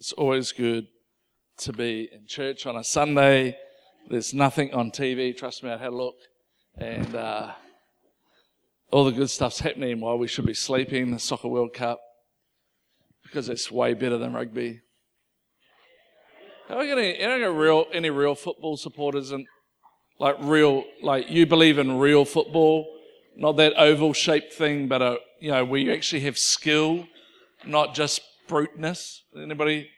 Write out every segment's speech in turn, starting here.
It's always good to be in church on a Sunday. There's nothing on TV. Trust me, I had a look. And uh, all the good stuff's happening while we should be sleeping. The Soccer World Cup. Because it's way better than rugby. Have I got any, real, any real football supporters and like real, like you believe in real football? Not that oval shaped thing, but a, you know, where you actually have skill, not just bruteness. Anybody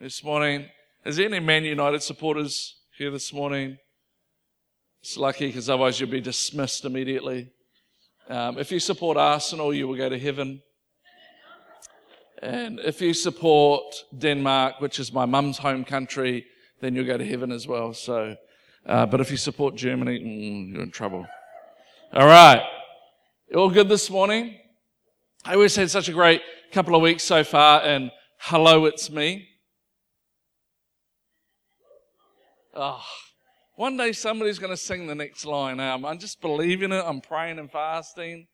this morning? Is there any Man United supporters here this morning? It's lucky because otherwise you'd be dismissed immediately. Um, if you support Arsenal, you will go to heaven. And if you support Denmark, which is my mum's home country, then you'll go to heaven as well. So, uh, but if you support Germany, mm, you're in trouble. All right. All good this morning? I always had such a great couple of weeks so far, and hello, it's me. Oh, one day somebody's going to sing the next line. Um, I'm just believing it. I'm praying and fasting.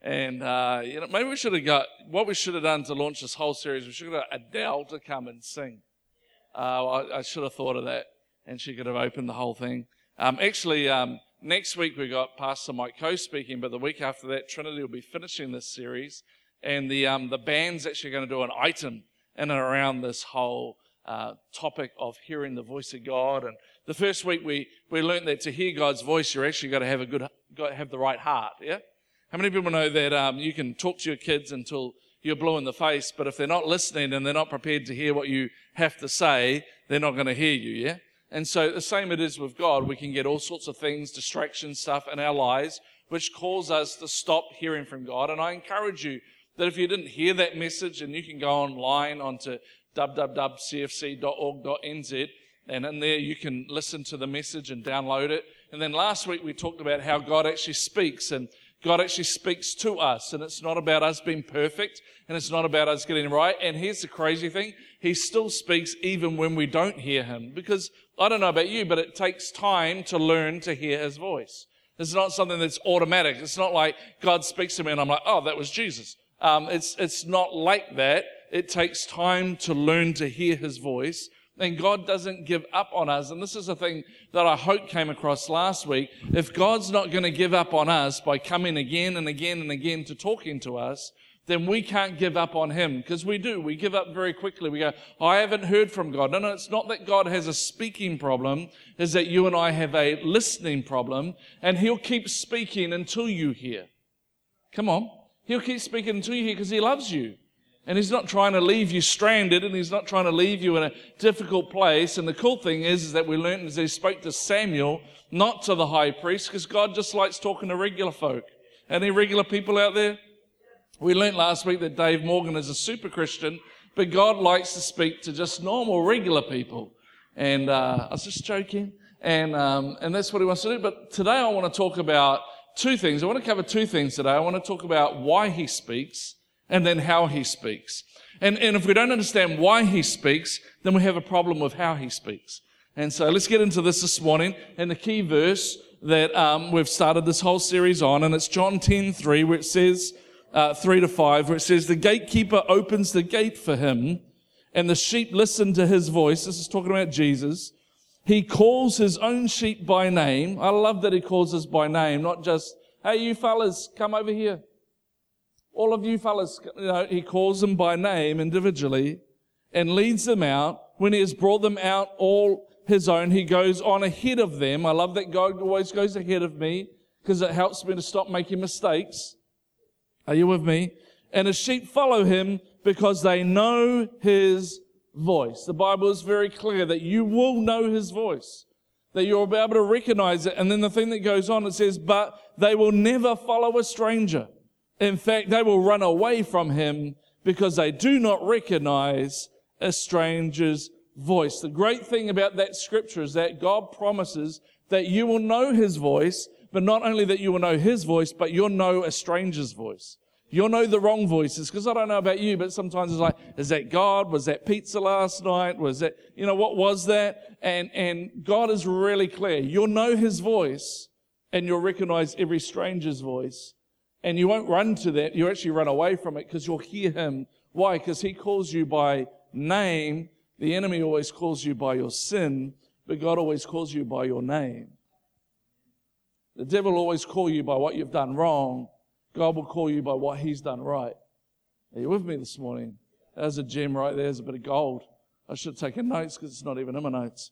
And, uh, you know, maybe we should have got, what we should have done to launch this whole series, we should have got Adele to come and sing. Uh, I, I, should have thought of that. And she could have opened the whole thing. Um, actually, um, next week we got Pastor Mike Coe speaking, but the week after that, Trinity will be finishing this series and the um, the band's actually going to do an item in and around this whole uh, topic of hearing the voice of God. And the first week we we learned that to hear God's voice, you're actually got to have a good got to have the right heart. Yeah. How many people know that um, you can talk to your kids until you're blue in the face, but if they're not listening and they're not prepared to hear what you have to say, they're not going to hear you. Yeah. And so the same it is with God. We can get all sorts of things, distraction stuff in our lives, which cause us to stop hearing from God. And I encourage you that if you didn't hear that message, and you can go online onto www.cfc.org.nz, and in there you can listen to the message and download it. And then last week we talked about how God actually speaks, and God actually speaks to us, and it's not about us being perfect, and it's not about us getting right. And here's the crazy thing He still speaks even when we don't hear Him, because I don't know about you, but it takes time to learn to hear His voice. It's not something that's automatic. It's not like God speaks to me and I'm like, oh, that was Jesus. Um, it's, it's not like that. It takes time to learn to hear his voice. And God doesn't give up on us. And this is a thing that I hope came across last week. If God's not going to give up on us by coming again and again and again to talking to us, then we can't give up on him because we do. We give up very quickly. We go, I haven't heard from God. No, no, it's not that God has a speaking problem. Is that you and I have a listening problem and he'll keep speaking until you hear. Come on. He'll keep speaking to you here because he loves you. And he's not trying to leave you stranded and he's not trying to leave you in a difficult place. And the cool thing is, is that we learned as he spoke to Samuel, not to the high priest, because God just likes talking to regular folk. Any regular people out there? We learned last week that Dave Morgan is a super Christian, but God likes to speak to just normal, regular people. And uh, I was just joking. And, um, and that's what he wants to do. But today I want to talk about two things. I want to cover two things today. I want to talk about why he speaks and then how he speaks. And, and if we don't understand why he speaks, then we have a problem with how he speaks. And so let's get into this this morning. And the key verse that um, we've started this whole series on, and it's John 10 3, where it says, uh, 3 to 5, where it says, The gatekeeper opens the gate for him, and the sheep listen to his voice. This is talking about Jesus. He calls his own sheep by name. I love that he calls us by name, not just, hey, you fellas, come over here. All of you fellas, you know, he calls them by name individually and leads them out. When he has brought them out all his own, he goes on ahead of them. I love that God always goes ahead of me because it helps me to stop making mistakes. Are you with me? And his sheep follow him because they know his voice. The Bible is very clear that you will know his voice, that you'll be able to recognize it. And then the thing that goes on, it says, but they will never follow a stranger. In fact, they will run away from him because they do not recognize a stranger's voice. The great thing about that scripture is that God promises that you will know his voice, but not only that you will know his voice, but you'll know a stranger's voice. You'll know the wrong voices because I don't know about you, but sometimes it's like, is that God? Was that pizza last night? Was that, you know, what was that? And, and God is really clear. You'll know his voice and you'll recognize every stranger's voice and you won't run to that. You actually run away from it because you'll hear him. Why? Because he calls you by name The enemy always calls you by your sin, but God always calls you by your name. The devil always call you by what you've done wrong. God will call you by what he's done right. Are you with me this morning? There's a gem right there. There's a bit of gold. I should have taken notes because it's not even in my notes.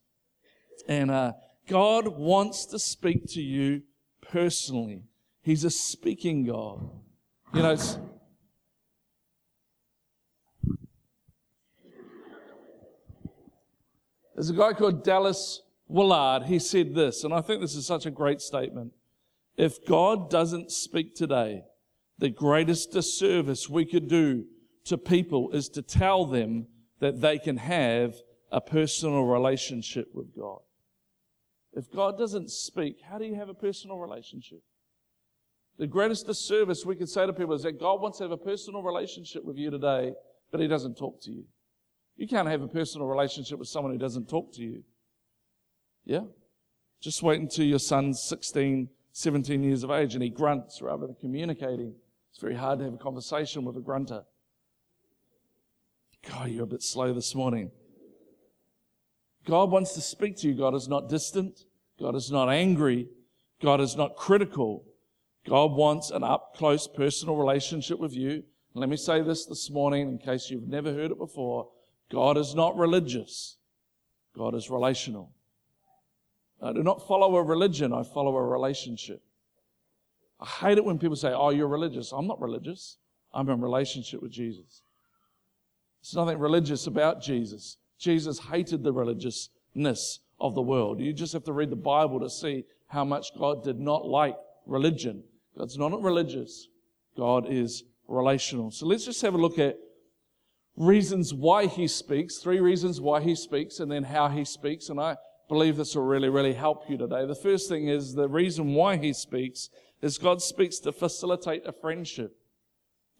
And uh, God wants to speak to you personally. He's a speaking God. You know, there's a guy called Dallas Willard. He said this, and I think this is such a great statement. If God doesn't speak today, the greatest disservice we could do to people is to tell them that they can have a personal relationship with God. If God doesn't speak, how do you have a personal relationship? The greatest disservice we could say to people is that God wants to have a personal relationship with you today, but He doesn't talk to you. You can't have a personal relationship with someone who doesn't talk to you. Yeah? Just wait until your son's 16, 17 years of age and he grunts rather than communicating. It's very hard to have a conversation with a grunter. God, you're a bit slow this morning. God wants to speak to you. God is not distant. God is not angry. God is not critical. God wants an up close personal relationship with you. Let me say this this morning in case you've never heard it before. God is not religious. God is relational. I do not follow a religion. I follow a relationship. I hate it when people say, Oh, you're religious. I'm not religious. I'm in relationship with Jesus. There's nothing religious about Jesus. Jesus hated the religiousness of the world. You just have to read the Bible to see how much God did not like religion. God's not religious. God is relational. So let's just have a look at reasons why he speaks, three reasons why he speaks, and then how he speaks. And I believe this will really, really help you today. The first thing is the reason why he speaks is God speaks to facilitate a friendship.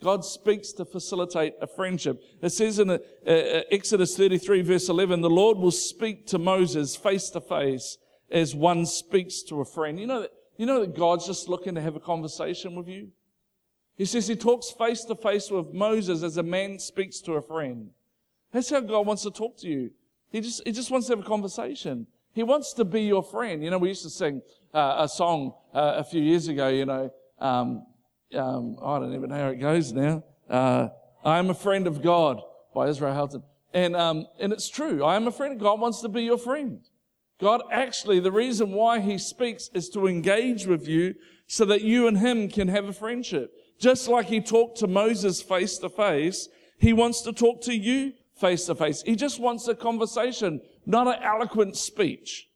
God speaks to facilitate a friendship. It says in uh, uh, Exodus 33 verse 11, the Lord will speak to Moses face to face as one speaks to a friend. You know that, you know that God's just looking to have a conversation with you? He says he talks face to face with Moses as a man speaks to a friend. That's how God wants to talk to you. He just, he just wants to have a conversation. He wants to be your friend. You know, we used to sing uh, a song uh, a few years ago, you know, um, um, I don't even know how it goes now. Uh, I am a friend of God by Israel Houghton. And, um, and it's true. I am a friend. God wants to be your friend. God actually, the reason why he speaks is to engage with you so that you and him can have a friendship. Just like he talked to Moses face to face, he wants to talk to you face to face. He just wants a conversation, not an eloquent speech.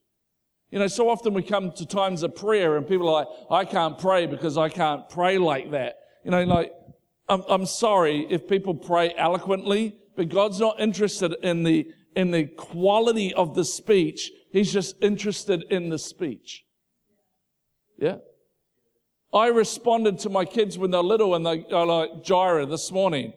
You know, so often we come to times of prayer and people are like, I can't pray because I can't pray like that. You know, like, I'm, I'm sorry if people pray eloquently, but God's not interested in the, in the quality of the speech. He's just interested in the speech. Yeah. I responded to my kids when they're little and they are like Gyra this morning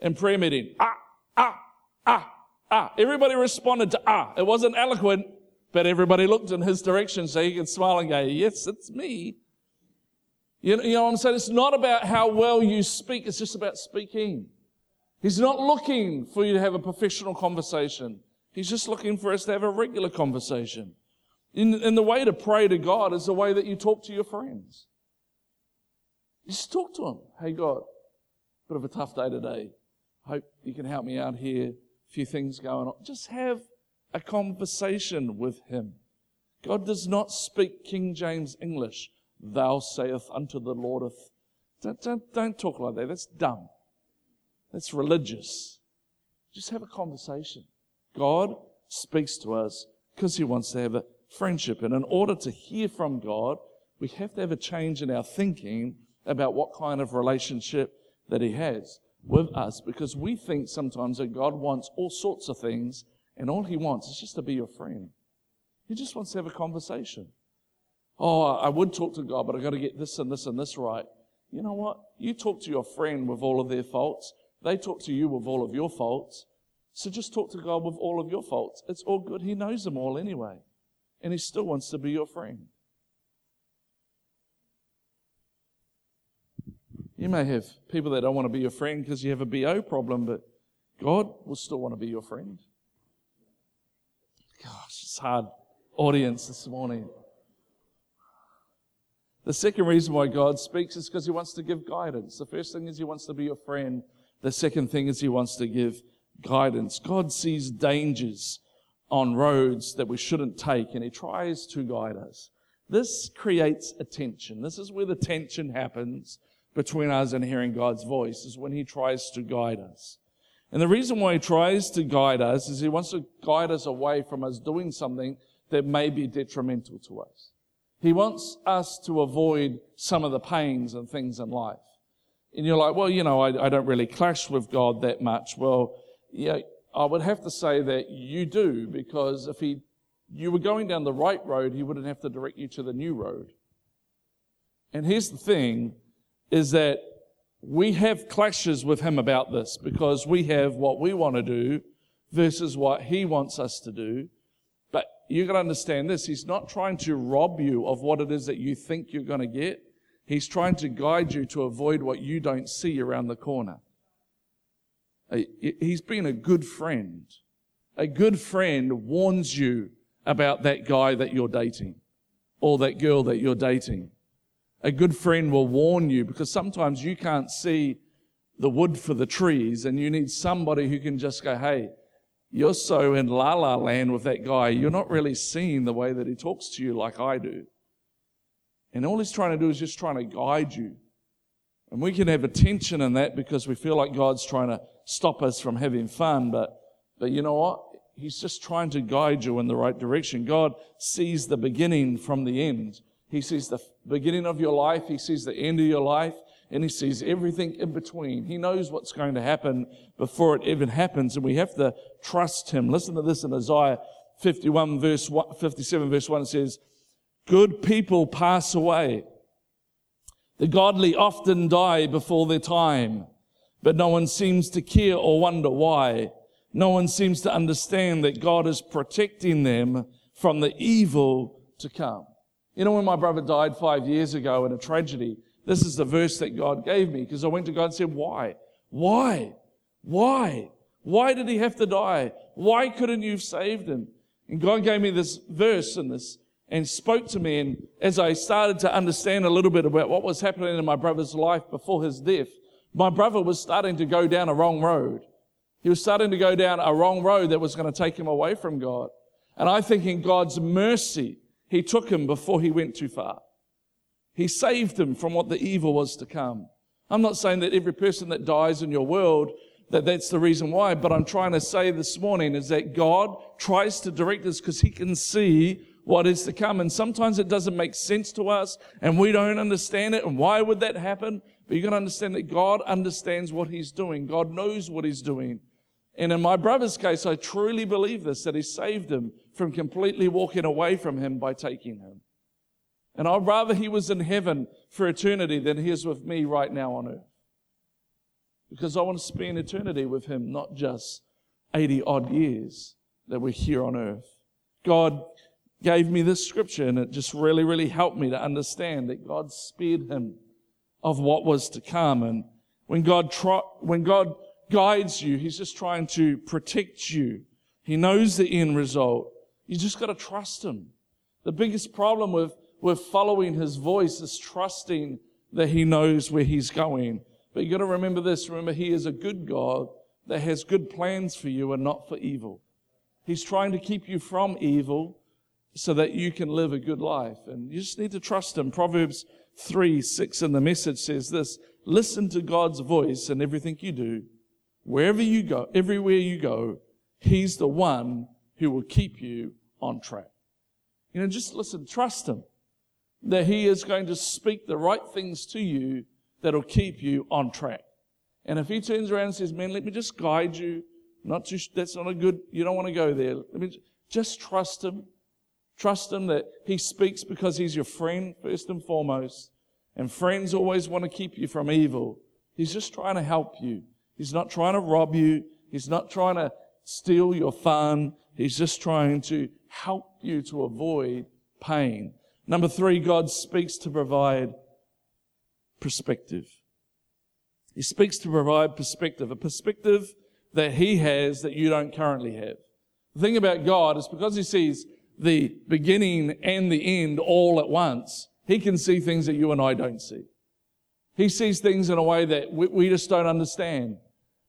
in prayer meeting. Ah, ah, ah, ah. Everybody responded to ah. It wasn't eloquent. But everybody looked in his direction so he could smile and go, Yes, it's me. You know, you know what I'm saying? It's not about how well you speak, it's just about speaking. He's not looking for you to have a professional conversation. He's just looking for us to have a regular conversation. In, in the way to pray to God is the way that you talk to your friends. You just talk to them. Hey, God, bit of a tough day today. Hope you can help me out here. Few things going on. Just have a conversation with him. God does not speak King James English. Thou sayest unto the Lordeth. Don't, don't, don't talk like that. That's dumb. That's religious. Just have a conversation. God speaks to us because he wants to have a friendship. And in order to hear from God, we have to have a change in our thinking about what kind of relationship that he has with us because we think sometimes that God wants all sorts of things and all he wants is just to be your friend. He just wants to have a conversation. Oh, I would talk to God, but I've got to get this and this and this right. You know what? You talk to your friend with all of their faults. They talk to you with all of your faults. So just talk to God with all of your faults. It's all good. He knows them all anyway. And He still wants to be your friend. You may have people that don't want to be your friend because you have a BO problem, but God will still want to be your friend. Gosh, it's hard audience this morning. The second reason why God speaks is because He wants to give guidance. The first thing is He wants to be your friend. The second thing is He wants to give guidance. God sees dangers on roads that we shouldn't take and He tries to guide us. This creates a tension. This is where the tension happens between us and hearing God's voice, is when He tries to guide us. And the reason why He tries to guide us is He wants to guide us away from us doing something that may be detrimental to us. He wants us to avoid some of the pains and things in life. And you're like, well, you know, I, I don't really clash with God that much. Well, yeah, I would have to say that you do because if he, you were going down the right road, he wouldn't have to direct you to the new road. And here's the thing is that we have clashes with him about this because we have what we want to do versus what he wants us to do But you've got to understand this. He's not trying to rob you of what it is that you think you're going to get. He's trying to guide you to avoid what you don't see around the corner. Uh, he's been a good friend. A good friend warns you about that guy that you're dating or that girl that you're dating. A good friend will warn you because sometimes you can't see the wood for the trees and you need somebody who can just go, hey, you're so in la la land with that guy, you're not really seeing the way that he talks to you like I do. And all he's trying to do is just trying to guide you. And we can have a tension in that because we feel like God's trying to stop us from having fun. But, but you know what? He's just trying to guide you in the right direction. God sees the beginning from the end. He sees the beginning of your life. He sees the end of your life and he sees everything in between. He knows what's going to happen before it even happens, and we have to trust him. Listen to this in Isaiah 51 verse 57 verse 1 it says, Good people pass away. The godly often die before their time, but no one seems to care or wonder why. No one seems to understand that God is protecting them from the evil to come. You know, when my brother died five years ago in a tragedy, this is the verse that God gave me because I went to God and said, Why? Why? Why? Why did he have to die? Why couldn't you have saved him? And God gave me this verse and this and spoke to me. And as I started to understand a little bit about what was happening in my brother's life before his death, my brother was starting to go down a wrong road. He was starting to go down a wrong road that was going to take him away from God. And I think in God's mercy, he took him before he went too far. He saved them from what the evil was to come. I'm not saying that every person that dies in your world that that's the reason why, but I'm trying to say this morning is that God tries to direct us because he can see what is to come. And sometimes it doesn't make sense to us and we don't understand it. And why would that happen? But you got to understand that God understands what he's doing. God knows what he's doing. And in my brother's case, I truly believe this, that he saved him from completely walking away from him by taking him. And I'd rather he was in heaven for eternity than he is with me right now on earth. Because I want to spend eternity with him, not just 80 odd years that we're here on earth. God gave me this scripture and it just really, really helped me to understand that God spared him of what was to come. And when God, try, when God guides you, he's just trying to protect you. He knows the end result. You just got to trust him. The biggest problem with we're following his voice, is trusting that he knows where he's going. But you got to remember this. Remember, he is a good God that has good plans for you and not for evil. He's trying to keep you from evil so that you can live a good life. And you just need to trust him. Proverbs 3 6 in the message says this Listen to God's voice in everything you do. Wherever you go, everywhere you go, he's the one who will keep you on track. You know, just listen, trust him that He is going to speak the right things to you that'll keep you on track. And if He turns around and says, Man, let me just guide you, not to, that's not a good, you don't want to go there. Let me just trust Him. Trust Him that He speaks because He's your friend, first and foremost. And friends always want to keep you from evil. He's just trying to help you. He's not trying to rob you. He's not trying to steal your fun. He's just trying to help you to avoid pain. Number three, God speaks to provide perspective. He speaks to provide perspective, a perspective that He has that you don't currently have. The thing about God is because He sees the beginning and the end all at once, He can see things that you and I don't see. He sees things in a way that we, we just don't understand.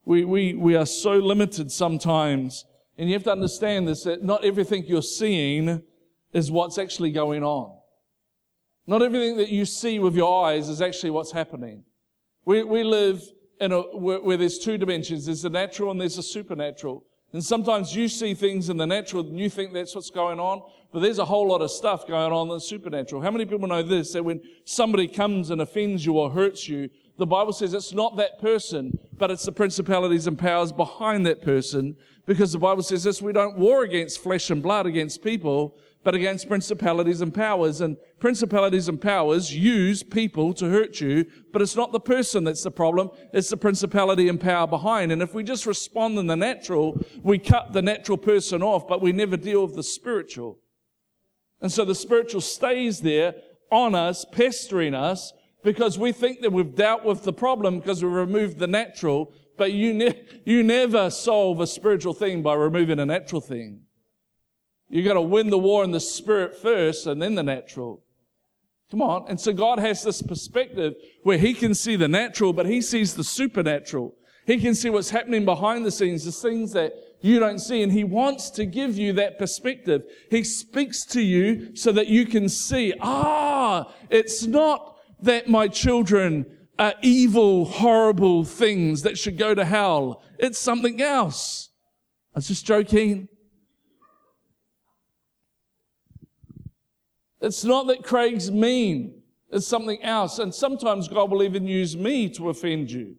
We, we, we are so limited sometimes, and you have to understand this that not everything you're seeing is what's actually going on. Not everything that you see with your eyes is actually what's happening. We, we live in a, where, where there's two dimensions. There's the natural and there's the supernatural. And sometimes you see things in the natural and you think that's what's going on, but there's a whole lot of stuff going on in the supernatural. How many people know this? That when somebody comes and offends you or hurts you, the Bible says it's not that person, but it's the principalities and powers behind that person. Because the Bible says this, we don't war against flesh and blood, against people, but against principalities and powers. And principalities and powers use people to hurt you, but it's not the person that's the problem, it's the principality and power behind. And if we just respond in the natural, we cut the natural person off, but we never deal with the spiritual. And so the spiritual stays there on us, pestering us, because we think that we've dealt with the problem because we removed the natural, but you, ne- you never solve a spiritual thing by removing a natural thing. You got to win the war in the spirit first and then the natural. Come on. And so God has this perspective where he can see the natural, but he sees the supernatural. He can see what's happening behind the scenes, the things that you don't see. And he wants to give you that perspective. He speaks to you so that you can see, ah, it's not that my children are evil, horrible things that should go to hell. It's something else. I was just joking. It's not that Craig's mean. It's something else. And sometimes God will even use me to offend you.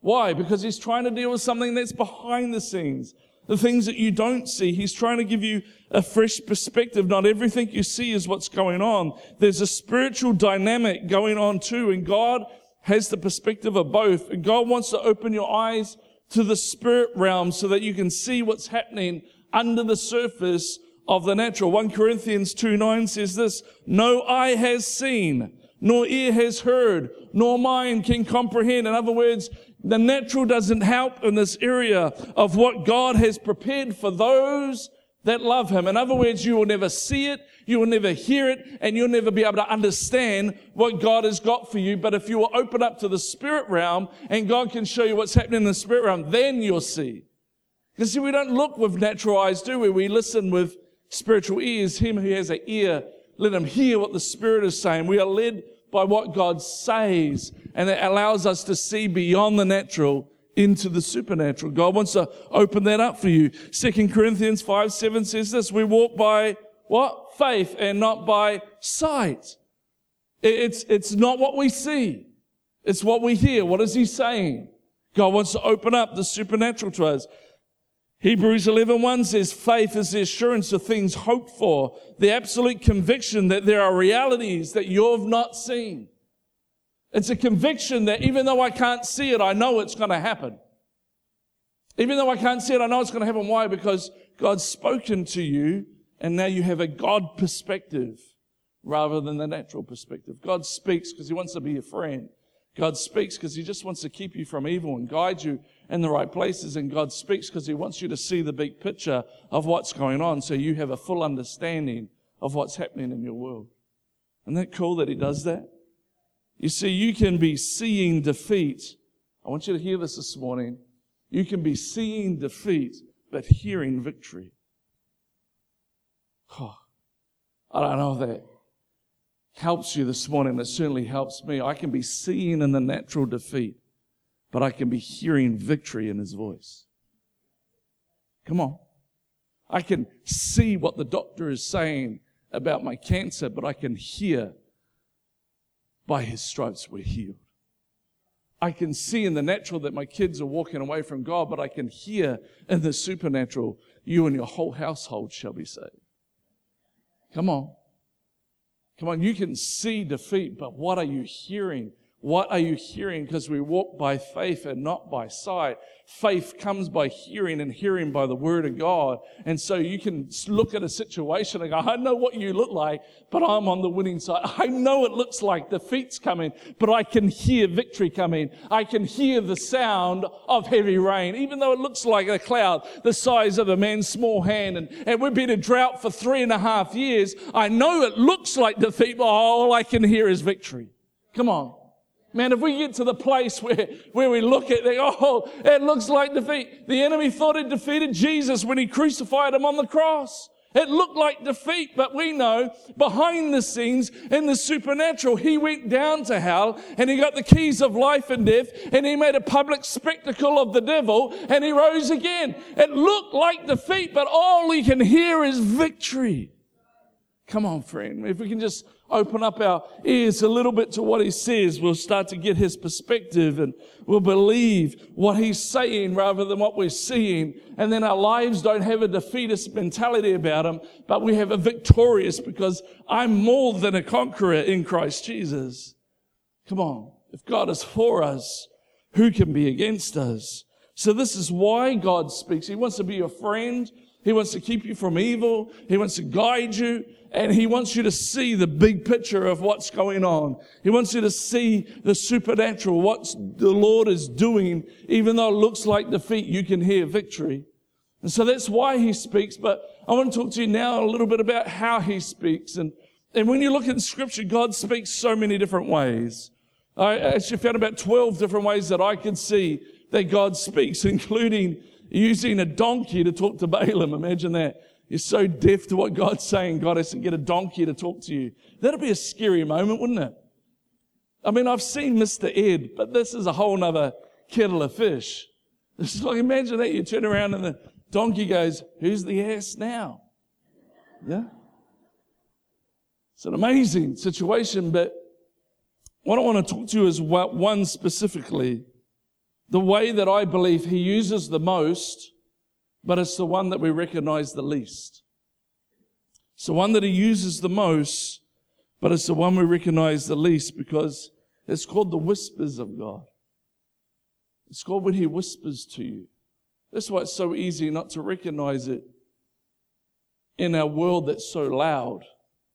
Why? Because he's trying to deal with something that's behind the scenes. The things that you don't see. He's trying to give you a fresh perspective. Not everything you see is what's going on. There's a spiritual dynamic going on too. And God has the perspective of both. And God wants to open your eyes to the spirit realm so that you can see what's happening under the surface of the natural. 1 Corinthians 2 9 says this, no eye has seen, nor ear has heard, nor mind can comprehend. In other words, the natural doesn't help in this area of what God has prepared for those that love Him. In other words, you will never see it, you will never hear it, and you'll never be able to understand what God has got for you. But if you will open up to the spirit realm and God can show you what's happening in the spirit realm, then you'll see. Because see, we don't look with natural eyes, do we? We listen with spiritual ears, him who has an ear, let him hear what the Spirit is saying. We are led by what God says, and it allows us to see beyond the natural into the supernatural. God wants to open that up for you. Second Corinthians 5 7 says this We walk by what? Faith and not by sight. It's, it's not what we see. It's what we hear. What is he saying? God wants to open up the supernatural to us. Hebrews 11:1 says faith is the assurance of things hoped for, the absolute conviction that there are realities that you've not seen. It's a conviction that even though I can't see it, I know it's going to happen. Even though I can't see it, I know it's going to happen. Why? Because God's spoken to you and now you have a God perspective rather than the natural perspective. God speaks because he wants to be your friend. God speaks because he just wants to keep you from evil and guide you in the right places. And God speaks because He wants you to see the big picture of what's going on so you have a full understanding of what's happening in your world. Isn't that cool that He does that? You see, you can be seeing defeat. I want you to hear this this morning. You can be seeing defeat, but hearing victory. Oh, I don't know if that helps you this morning. It certainly helps me. I can be seeing in the natural defeat, but I can be hearing victory in his voice. Come on. I can see what the doctor is saying about my cancer, but I can hear by his stripes we're healed. I can see in the natural that my kids are walking away from God, but I can hear in the supernatural, you and your whole household shall be saved. Come on. Come on, you can see defeat, but what are you hearing? What are you hearing? Because we walk by faith and not by sight. Faith comes by hearing and hearing by the word of God. And so you can look at a situation and go, I know what you look like, but I'm on the winning side. I know it looks like defeat's coming, but I can hear victory coming. I can hear the sound of heavy rain, even though it looks like a cloud the size of a man's small hand. And, and we've been in drought for three and a half years. I know it looks like defeat, but all I can hear is victory. Come on. Man, if we get to the place where, where we look at it, oh, it looks like defeat. The enemy thought it defeated Jesus when he crucified him on the cross. It looked like defeat, but we know behind the scenes in the supernatural, he went down to hell and he got the keys of life and death and he made a public spectacle of the devil and he rose again. It looked like defeat, but all he can hear is victory. Come on, friend. If we can just open up our ears a little bit to what he says, we'll start to get his perspective and we'll believe what he's saying rather than what we're seeing. And then our lives don't have a defeatist mentality about them, but we have a victorious because I'm more than a conqueror in Christ Jesus. Come on. If God is for us, who can be against us? So this is why God speaks. He wants to be your friend. He wants to keep you from evil. He wants to guide you and he wants you to see the big picture of what's going on. He wants you to see the supernatural, what the Lord is doing. Even though it looks like defeat, you can hear victory. And so that's why he speaks. But I want to talk to you now a little bit about how he speaks. And, and when you look at scripture, God speaks so many different ways. I actually found about 12 different ways that I could see that God speaks, including using a donkey to talk to Balaam. Imagine that. You're so deaf to what God's saying, God has to get a donkey to talk to you. That'd be a scary moment, wouldn't it? I mean, I've seen Mr. Ed, but this is a whole nother kettle of fish. It's like, imagine that you turn around and the donkey goes, Who's the ass now? Yeah? It's an amazing situation, but what I want to talk to you is what one specifically. The way that I believe he uses the most but it's the one that we recognize the least. It's the one that he uses the most, but it's the one we recognize the least because it's called the whispers of God. It's called when he whispers to you. That's why it's so easy not to recognize it in our world that's so loud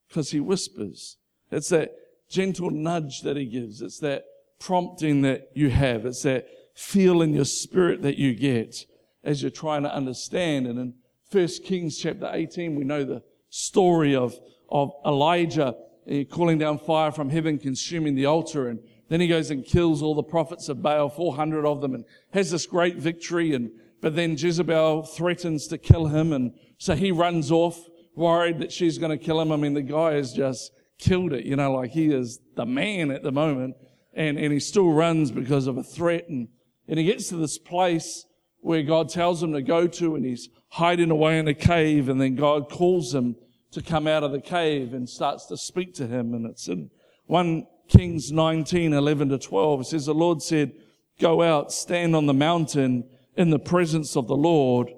because he whispers. It's that gentle nudge that he gives. It's that prompting that you have. It's that feel in your spirit that you get as you're trying to understand. And in 1 Kings chapter 18, we know the story of, of Elijah eh, calling down fire from heaven, consuming the altar. And then he goes and kills all the prophets of Baal, 400 of them, and has this great victory. And, but then Jezebel threatens to kill him. And so he runs off, worried that she's going to kill him. I mean, the guy has just killed it, you know, like he is the man at the moment. And, and he still runs because of a threat. And, and he gets to this place where God tells him to go to and he's hiding away in a cave and then God calls him to come out of the cave and starts to speak to him. And it's in 1 Kings 19, 11 to 12. It says, the Lord said, go out, stand on the mountain in the presence of the Lord,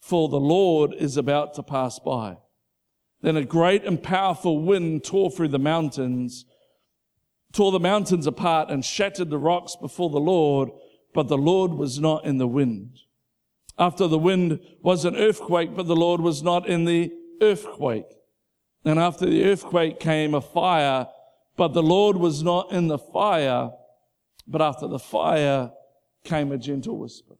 for the Lord is about to pass by. Then a great and powerful wind tore through the mountains, tore the mountains apart and shattered the rocks before the Lord, but the Lord was not in the wind. After the wind was an earthquake, but the Lord was not in the earthquake. And after the earthquake came a fire, but the Lord was not in the fire. But after the fire came a gentle whisper.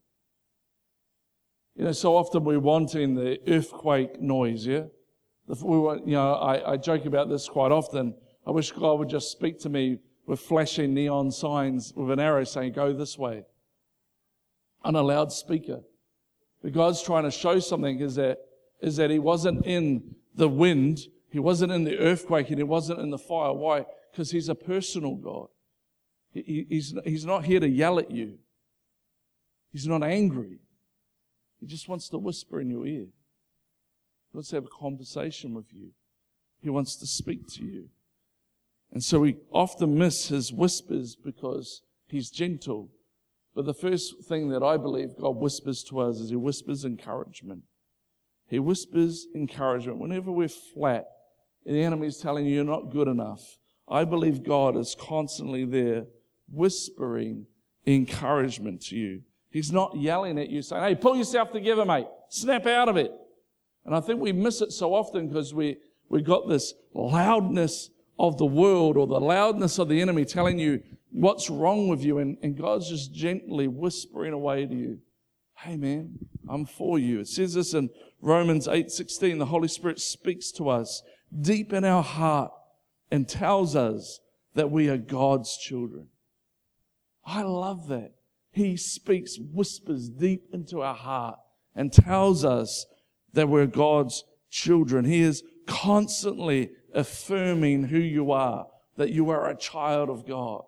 You know, so often we're wanting the earthquake noise, yeah? We want, you know, I, I joke about this quite often. I wish God would just speak to me with flashing neon signs with an arrow saying, go this way. On a loudspeaker. But God's trying to show something is that, is that He wasn't in the wind, He wasn't in the earthquake, and He wasn't in the fire. Why? Because He's a personal God. He, he's, he's not here to yell at you. He's not angry. He just wants to whisper in your ear. He wants to have a conversation with you. He wants to speak to you. And so we often miss his whispers because he's gentle but the first thing that I believe God whispers to us is He whispers encouragement. He whispers encouragement. Whenever we're flat and the enemy is telling you you're not good enough, I believe God is constantly there whispering encouragement to you. He's not yelling at you saying, hey, pull yourself together, mate. Snap out of it. And I think we miss it so often because we, we got this loudness of the world or the loudness of the enemy telling you what's wrong with you. And, and God's just gently whispering away to you, hey man, I'm for you. It says this in Romans 8:16. The Holy Spirit speaks to us deep in our heart and tells us that we are God's children. I love that. He speaks, whispers deep into our heart and tells us that we're God's children. He is constantly affirming who you are, that you are a child of God,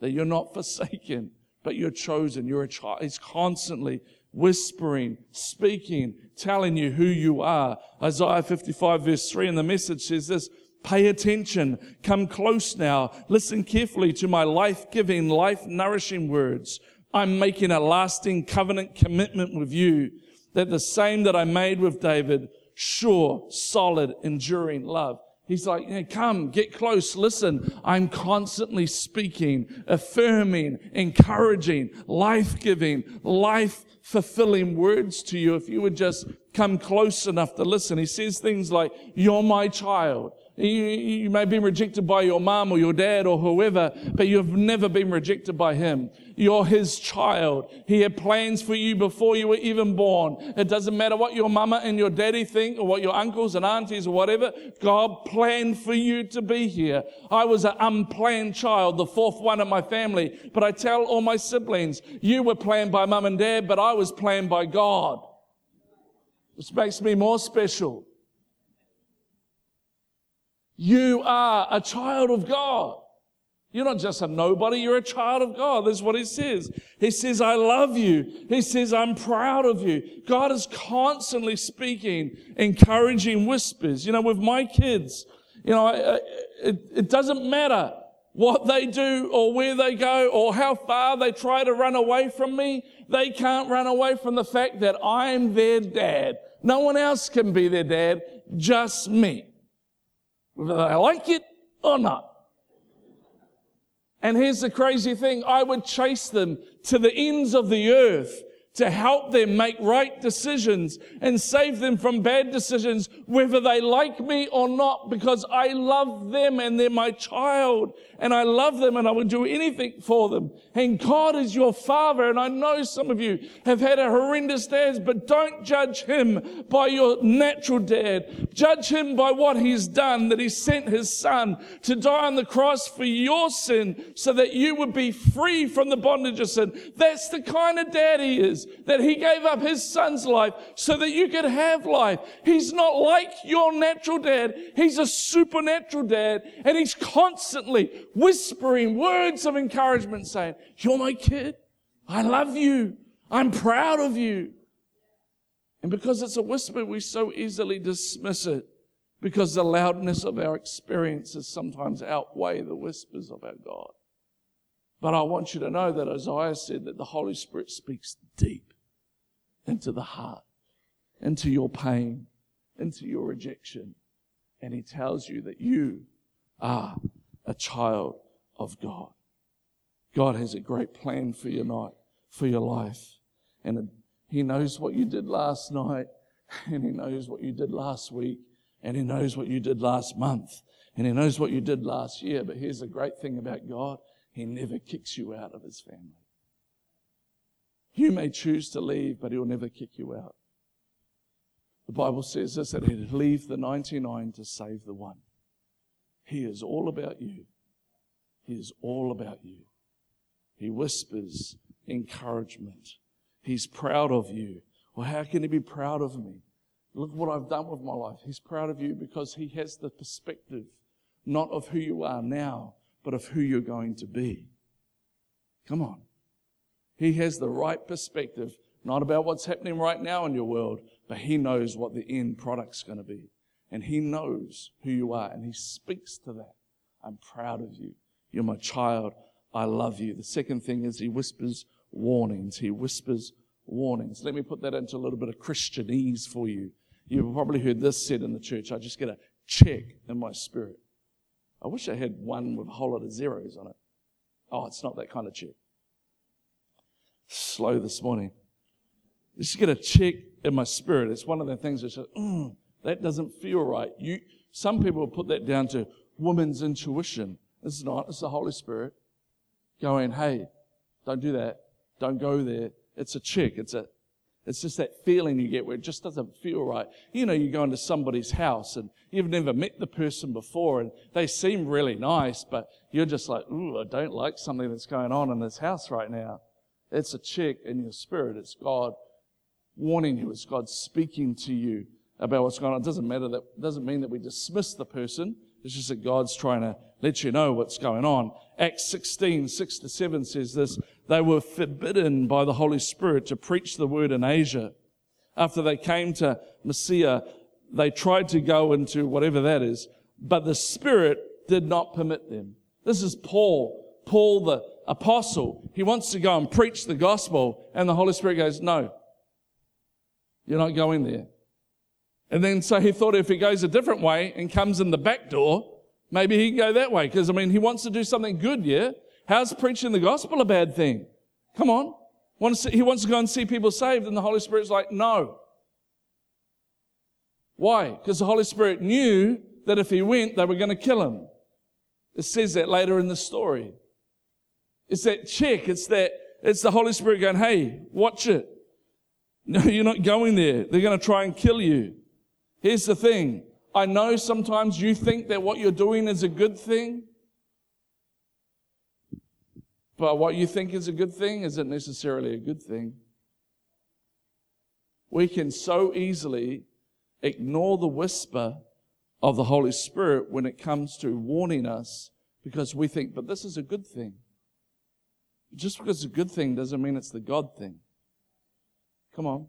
that you're not forsaken, but you're chosen. You're a child. He's constantly whispering, speaking, telling you who you are. Isaiah 55 verse 3 in the message says this, Pay attention. Come close now. Listen carefully to my life-giving, life-nourishing words. I'm making a lasting covenant commitment with you that the same that I made with David, sure, solid, enduring love. He's like, hey, come, get close, listen. I'm constantly speaking, affirming, encouraging, life-giving, life-fulfilling words to you if you would just come close enough to listen. He says things like, you're my child. You, you may be rejected by your mom or your dad or whoever, but you've never been rejected by him. You're his child. He had plans for you before you were even born. It doesn't matter what your mama and your daddy think or what your uncles and aunties or whatever. God planned for you to be here. I was an unplanned child, the fourth one in my family, but I tell all my siblings, you were planned by mum and dad, but I was planned by God. Which makes me more special. You are a child of God. You're not just a nobody, you're a child of God. That's what he says. He says, I love you. He says, I'm proud of you. God is constantly speaking, encouraging whispers. You know, with my kids, you know, it, it doesn't matter what they do or where they go or how far they try to run away from me. They can't run away from the fact that I'm their dad. No one else can be their dad, just me whether they like it or not. And here's the crazy thing. I would chase them to the ends of the earth to help them make right decisions and save them from bad decisions, whether they like me or not, because I love them and they're my child and I love them and I would do anything for them. And God is your father. And I know some of you have had a horrendous dad, but don't judge him by your natural dad. Judge him by what he's done, that he sent his son to die on the cross for your sin so that you would be free from the bondage of sin. That's the kind of dad he is, that he gave up his son's life so that you could have life. He's not like your natural dad. He's a supernatural dad and he's constantly whispering words of encouragement saying, you're my kid. I love you. I'm proud of you. And because it's a whisper, we so easily dismiss it because the loudness of our experiences sometimes outweigh the whispers of our God. But I want you to know that Isaiah said that the Holy Spirit speaks deep into the heart, into your pain, into your rejection. And he tells you that you are a child of God. God has a great plan for your night, for your life. And He knows what you did last night, and He knows what you did last week, and He knows what you did last month, and He knows what you did last year. But here's the great thing about God He never kicks you out of His family. You may choose to leave, but He'll never kick you out. The Bible says this that He'd leave the 99 to save the one. He is all about you. He is all about you. He whispers encouragement. He's proud of you. Well, how can he be proud of me? Look what I've done with my life. He's proud of you because he has the perspective not of who you are now, but of who you're going to be. Come on. He has the right perspective, not about what's happening right now in your world, but he knows what the end product's going to be. And He knows who you are and He speaks to that. I'm proud of you. You're my child. I love you. The second thing is He whispers warnings. He whispers warnings. Let me put that into a little bit of Christianese for you. You've probably heard this said in the church. I just get a check in my spirit. I wish I had one with a whole lot of zeros on it. Oh, it's not that kind of check. Slow this morning. Just get a check in my spirit. It's one of the things that says, mm, that doesn't feel right. You, some people put that down to woman's intuition. It's not. It's the Holy Spirit going, hey, don't do that. Don't go there. It's a check. It's a, it's just that feeling you get where it just doesn't feel right. You know, you go into somebody's house and you've never met the person before and they seem really nice, but you're just like, ooh, I don't like something that's going on in this house right now. It's a check in your spirit. It's God warning you. It's God speaking to you about what's going on. It doesn't matter that, doesn't mean that we dismiss the person. It's just that God's trying to let you know what's going on. Acts 16, 6 to 7 says this. They were forbidden by the Holy Spirit to preach the word in Asia. After they came to Mysia, they tried to go into whatever that is, but the Spirit did not permit them. This is Paul. Paul the apostle. He wants to go and preach the gospel, and the Holy Spirit goes, No, you're not going there. And then so he thought if he goes a different way and comes in the back door, maybe he can go that way. Because I mean, he wants to do something good, yeah? How's preaching the gospel a bad thing? Come on. He wants to go and see people saved, and the Holy Spirit's like, no. Why? Because the Holy Spirit knew that if he went, they were going to kill him. It says that later in the story. It's that check. It's that, it's the Holy Spirit going, hey, watch it. No, you're not going there. They're going to try and kill you. Here's the thing. I know sometimes you think that what you're doing is a good thing, but what you think is a good thing isn't necessarily a good thing. We can so easily ignore the whisper of the Holy Spirit when it comes to warning us because we think, but this is a good thing. Just because it's a good thing doesn't mean it's the God thing. Come on.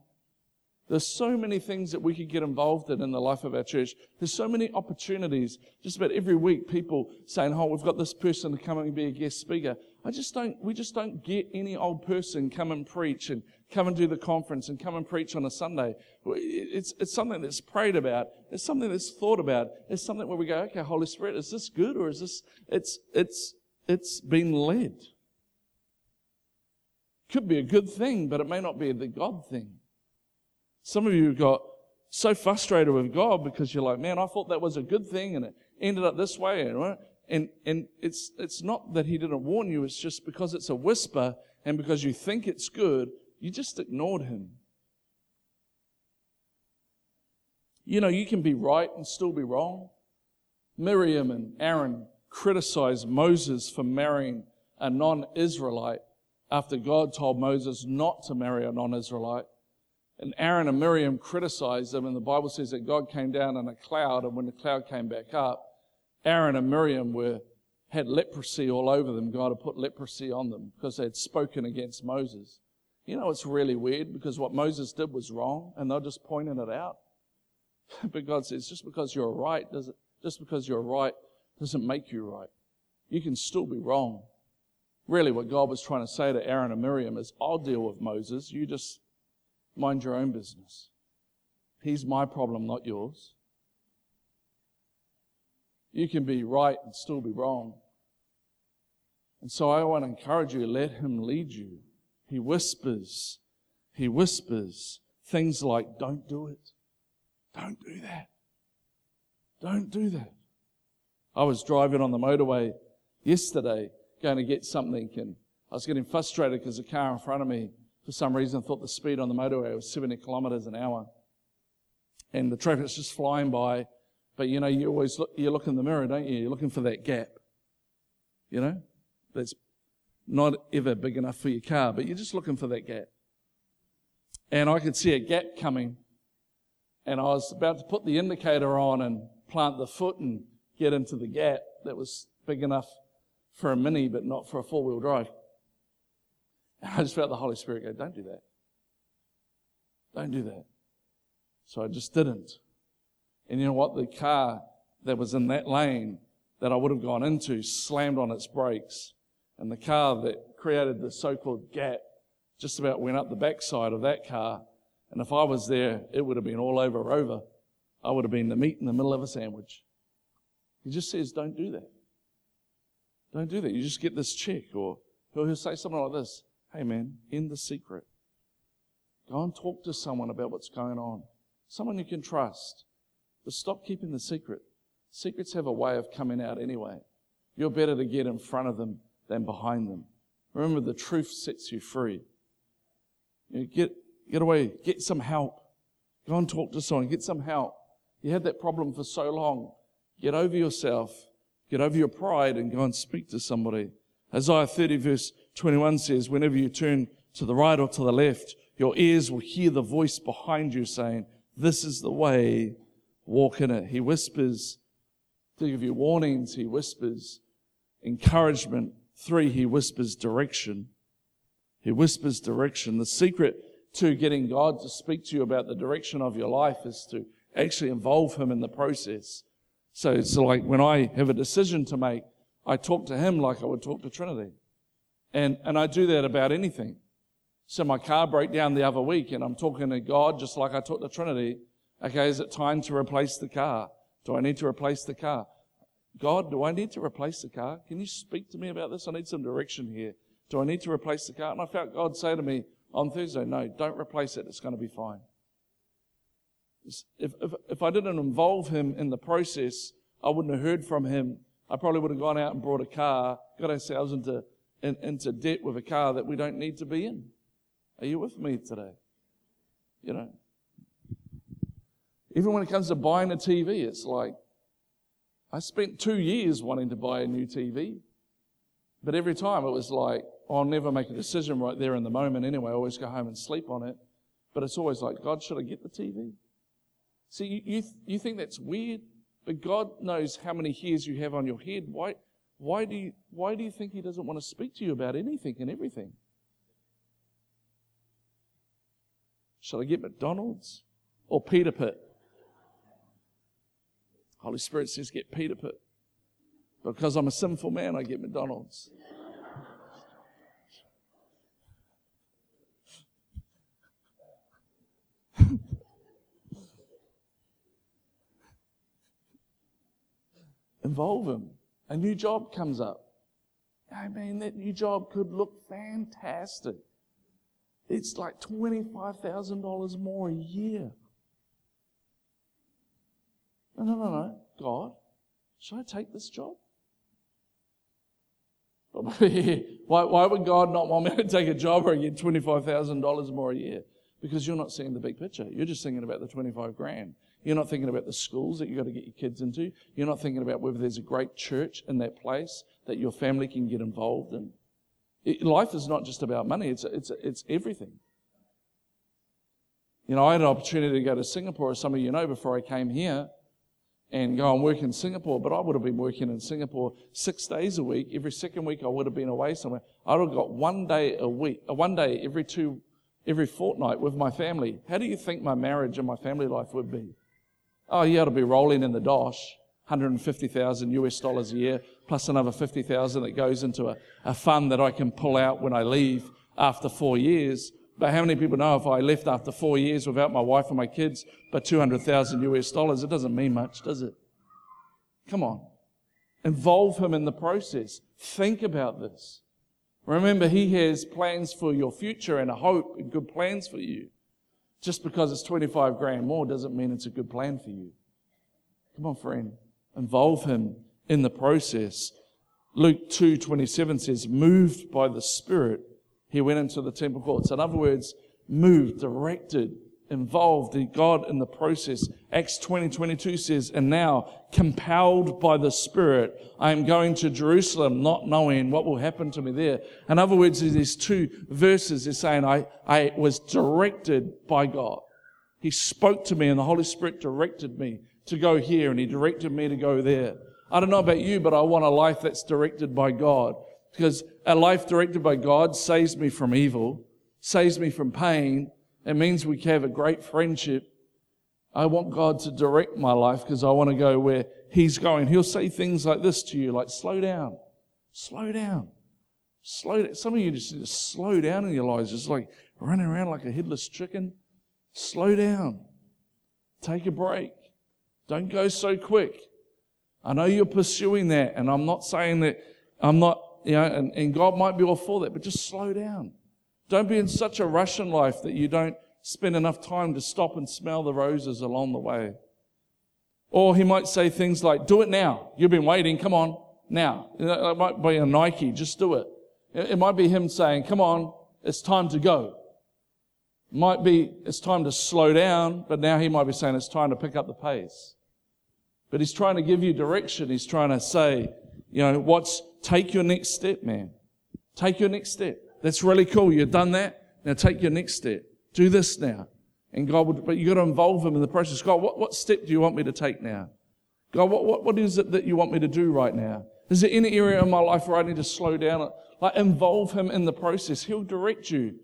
There's so many things that we could get involved in in the life of our church. There's so many opportunities. Just about every week, people saying, "Oh, we've got this person to come and be a guest speaker." I just don't. We just don't get any old person come and preach and come and do the conference and come and preach on a Sunday. It's it's something that's prayed about. It's something that's thought about. It's something where we go, "Okay, Holy Spirit, is this good or is this?" It's it's it's been led. Could be a good thing, but it may not be the God thing. Some of you got so frustrated with God because you're like, man, I thought that was a good thing and it ended up this way. And, and it's, it's not that He didn't warn you, it's just because it's a whisper and because you think it's good, you just ignored Him. You know, you can be right and still be wrong. Miriam and Aaron criticized Moses for marrying a non Israelite after God told Moses not to marry a non Israelite. And Aaron and Miriam criticized them, and the Bible says that God came down in a cloud, and when the cloud came back up, Aaron and Miriam were had leprosy all over them. God had put leprosy on them because they had spoken against Moses. You know, it's really weird because what Moses did was wrong, and they're just pointing it out. but God says, just because you're right doesn't, just because you're right doesn't make you right. You can still be wrong. Really, what God was trying to say to Aaron and Miriam is, I'll deal with Moses. You just Mind your own business. He's my problem, not yours. You can be right and still be wrong. And so I want to encourage you, let him lead you. He whispers, he whispers things like, don't do it. Don't do that. Don't do that. I was driving on the motorway yesterday going to get something and I was getting frustrated because the car in front of me for some reason, I thought the speed on the motorway was 70 kilometres an hour. And the traffic's just flying by. But you know, you always look, you look in the mirror, don't you? You're looking for that gap. You know? That's not ever big enough for your car, but you're just looking for that gap. And I could see a gap coming. And I was about to put the indicator on and plant the foot and get into the gap that was big enough for a mini, but not for a four wheel drive. And I just felt the Holy Spirit go, Don't do that. Don't do that. So I just didn't. And you know what? The car that was in that lane that I would have gone into slammed on its brakes. And the car that created the so called gap just about went up the backside of that car. And if I was there, it would have been all over Rover. I would have been the meat in the middle of a sandwich. He just says, don't do that. Don't do that. You just get this check, or he'll say something like this Hey, man, in the secret. Go and talk to someone about what's going on. Someone you can trust. But stop keeping the secret. Secrets have a way of coming out anyway. You're better to get in front of them than behind them. Remember, the truth sets you free. You get, get away, get some help. Go and talk to someone, get some help. You had that problem for so long. Get over yourself, get over your pride, and go and speak to somebody. Isaiah 30, verse 21 says, Whenever you turn to the right or to the left, your ears will hear the voice behind you saying, This is the way, walk in it. He whispers to give you warnings, he whispers encouragement. Three, he whispers direction. He whispers direction. The secret to getting God to speak to you about the direction of your life is to actually involve Him in the process. So it's like when I have a decision to make, I talk to Him like I would talk to Trinity. And, and I do that about anything. So my car broke down the other week and I'm talking to God just like I talk to Trinity. Okay, is it time to replace the car? Do I need to replace the car? God, do I need to replace the car? Can you speak to me about this? I need some direction here. Do I need to replace the car? And I felt God say to me on Thursday, no, don't replace it. It's going to be fine. If, if, if I didn't involve him in the process, I wouldn't have heard from him. I probably would have gone out and brought a car, got ourselves into, in, into debt with a car that we don't need to be in. Are you with me today? You know, even when it comes to buying a TV, it's like, I spent two years wanting to buy a new TV, but every time it was like, oh, I'll never make a decision right there in the moment anyway. I always go home and sleep on it. But it's always like, God, should I get the TV? See, you, you, you think that's weird, but God knows how many hairs you have on your head. Why, why, do you, why do you think He doesn't want to speak to you about anything and everything? Shall I get McDonald's or Pita Pit? Holy Spirit says, get Pita Pit. Because I'm a sinful man, I get McDonald's. Involve him. A new job comes up. I mean, that new job could look fantastic. It's like $25,000 more a year. No, no, no, no. God, should I take this job? why, why would God not want me to take a job where I get $25,000 more a year? Because you're not seeing the big picture. You're just thinking about the 25 grand. You're not thinking about the schools that you've got to get your kids into. You're not thinking about whether there's a great church in that place that your family can get involved in. It, life is not just about money, it's, it's, it's everything. You know, I had an opportunity to go to Singapore, as some of you know, before I came here and go and work in Singapore, but I would have been working in Singapore six days a week. Every second week I would have been away somewhere. I would have got one day a week, uh, one day every two, every fortnight with my family. How do you think my marriage and my family life would be? Oh, yeah, it'll be rolling in the dosh, 150,000 US dollars a year, plus another 50,000 that goes into a, a fund that I can pull out when I leave after four years. But how many people know if I left after four years without my wife and my kids, but 200,000 US dollars, it doesn't mean much, does it? Come on. Involve him in the process. Think about this. Remember, he has plans for your future and a hope and good plans for you. Just because it's 25 grand more doesn't mean it's a good plan for you. Come on, friend. Involve him in the process. Luke 2:27 says, "Moved by the Spirit, he went into the temple courts." In other words, moved, directed, involved in God in the process. Acts 20, 22 says, And now, compelled by the Spirit, I am going to Jerusalem, not knowing what will happen to me there. In other words, these two verses are saying, I, I was directed by God. He spoke to me, and the Holy Spirit directed me to go here, and He directed me to go there. I don't know about you, but I want a life that's directed by God. Because a life directed by God saves me from evil, saves me from pain, it means we have a great friendship. I want God to direct my life because I want to go where He's going. He'll say things like this to you, like, slow down, slow down, slow down. Some of you just slow down in your lives, just like running around like a headless chicken. Slow down. Take a break. Don't go so quick. I know you're pursuing that, and I'm not saying that I'm not, you know, and, and God might be all for that, but just slow down. Don't be in such a rush in life that you don't spend enough time to stop and smell the roses along the way. Or he might say things like, do it now. You've been waiting. Come on now. It might be a Nike. Just do it. It might be him saying, come on. It's time to go. It might be it's time to slow down, but now he might be saying it's time to pick up the pace. But he's trying to give you direction. He's trying to say, you know, what's, take your next step, man. Take your next step. That's really cool. You've done that. Now take your next step. Do this now. And God would, but you've got to involve him in the process. God, what, what step do you want me to take now? God, what, what, what is it that you want me to do right now? Is there any area in my life where I need to slow down? Like involve him in the process. He'll direct you.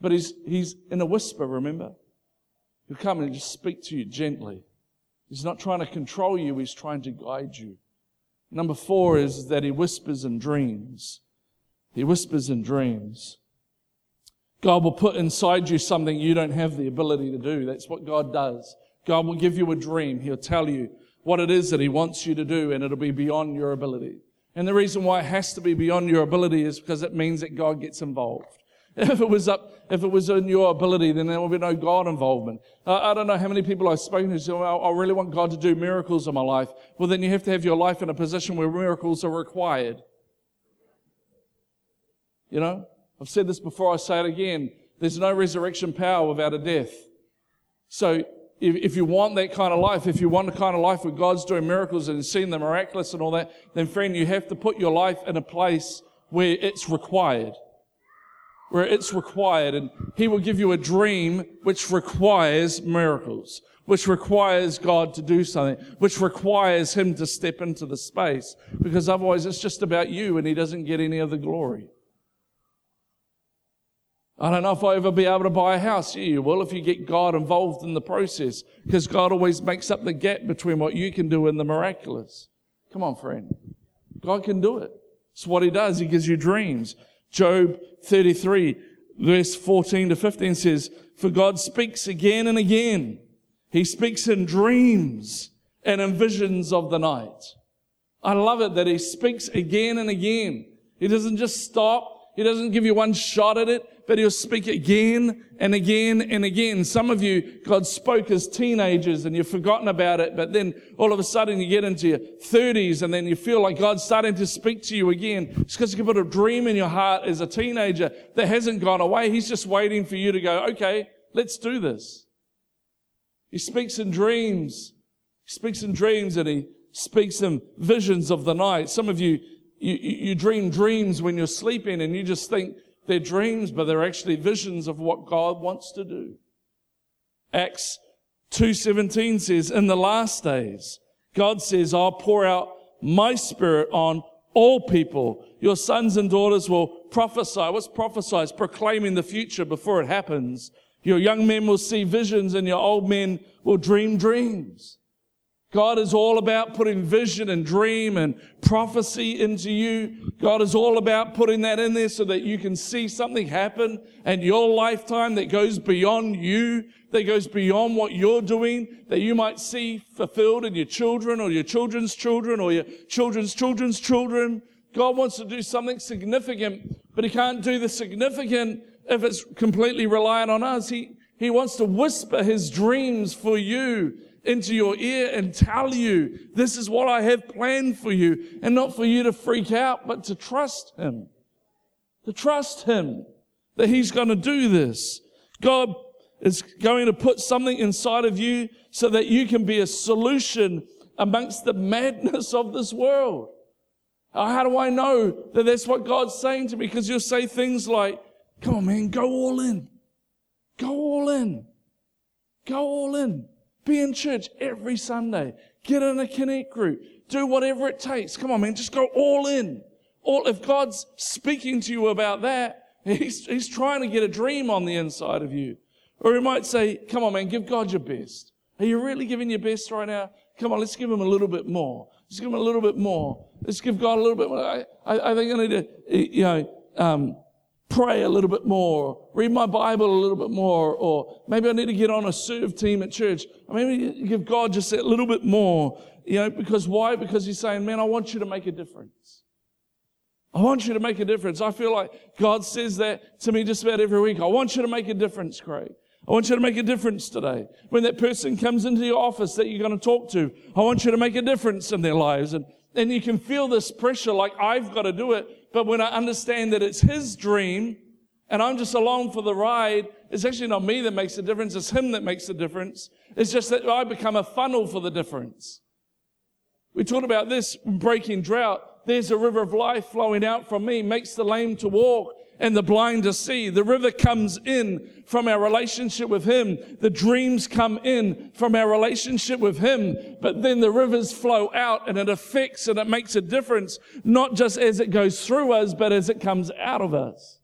But he's, he's in a whisper, remember? He'll come and just speak to you gently. He's not trying to control you, he's trying to guide you. Number four is that he whispers in dreams. He whispers in dreams. God will put inside you something you don't have the ability to do. That's what God does. God will give you a dream. He'll tell you what it is that He wants you to do, and it'll be beyond your ability. And the reason why it has to be beyond your ability is because it means that God gets involved. If it was up, if it was in your ability, then there would be no God involvement. Uh, I don't know how many people I've spoken to say, well, I really want God to do miracles in my life. Well, then you have to have your life in a position where miracles are required. You know? I've said this before, I say it again. There's no resurrection power without a death. So if, if you want that kind of life, if you want the kind of life where God's doing miracles and seeing the miraculous and all that, then friend, you have to put your life in a place where it's required. Where it's required. And He will give you a dream which requires miracles, which requires God to do something, which requires Him to step into the space. Because otherwise it's just about you and He doesn't get any of the glory. I don't know if I'll ever be able to buy a house. Yeah, you will if you get God involved in the process, because God always makes up the gap between what you can do and the miraculous. Come on, friend. God can do it. It's what He does. He gives you dreams. Job 33, verse 14 to 15 says, For God speaks again and again. He speaks in dreams and in visions of the night. I love it that He speaks again and again. He doesn't just stop. He doesn't give you one shot at it but he'll speak again and again and again. Some of you, God spoke as teenagers and you've forgotten about it, but then all of a sudden you get into your 30s and then you feel like God's starting to speak to you again. It's because you put a dream in your heart as a teenager that hasn't gone away. He's just waiting for you to go, okay, let's do this. He speaks in dreams. He speaks in dreams and he speaks in visions of the night. Some of you, you, you dream dreams when you're sleeping and you just think, they're dreams, but they're actually visions of what God wants to do. Acts 2.17 says, in the last days, God says, I'll pour out my spirit on all people. Your sons and daughters will prophesy. What's prophesy? Proclaiming the future before it happens. Your young men will see visions and your old men will dream dreams. God is all about putting vision and dream and prophecy into you. God is all about putting that in there so that you can see something happen in your lifetime that goes beyond you, that goes beyond what you're doing, that you might see fulfilled in your children or your children's children or your children's children's children. God wants to do something significant, but He can't do the significant if it's completely reliant on us. He, he wants to whisper His dreams for you into your ear and tell you, this is what I have planned for you. And not for you to freak out, but to trust Him. To trust Him that He's going to do this. God is going to put something inside of you so that you can be a solution amongst the madness of this world. How do I know that that's what God's saying to me? Because you'll say things like, come on, man, go all in. Go all in. Go all in. Be in church every Sunday. Get in a connect group. Do whatever it takes. Come on, man. Just go all in. All, if God's speaking to you about that, he's, he's trying to get a dream on the inside of you. Or he might say, come on, man, give God your best. Are you really giving your best right now? Come on, let's give him a little bit more. Let's give him a little bit more. Let's give God a little bit more. I, I, I think I need to, you know, um, pray a little bit more, read my Bible a little bit more, or maybe I need to get on a serve team at church. Maybe give God just a little bit more, you know, because why? Because He's saying, man, I want you to make a difference. I want you to make a difference. I feel like God says that to me just about every week. I want you to make a difference, Craig. I want you to make a difference today. When that person comes into your office that you're going to talk to, I want you to make a difference in their lives. And, and you can feel this pressure like I've got to do it. But when I understand that it's his dream and I'm just along for the ride, it's actually not me that makes the difference. It's him that makes the difference. It's just that I become a funnel for the difference. We talked about this breaking drought. There's a river of life flowing out from me, makes the lame to walk and the blind to see. The river comes in from our relationship with Him. The dreams come in from our relationship with Him. But then the rivers flow out and it affects and it makes a difference, not just as it goes through us, but as it comes out of us.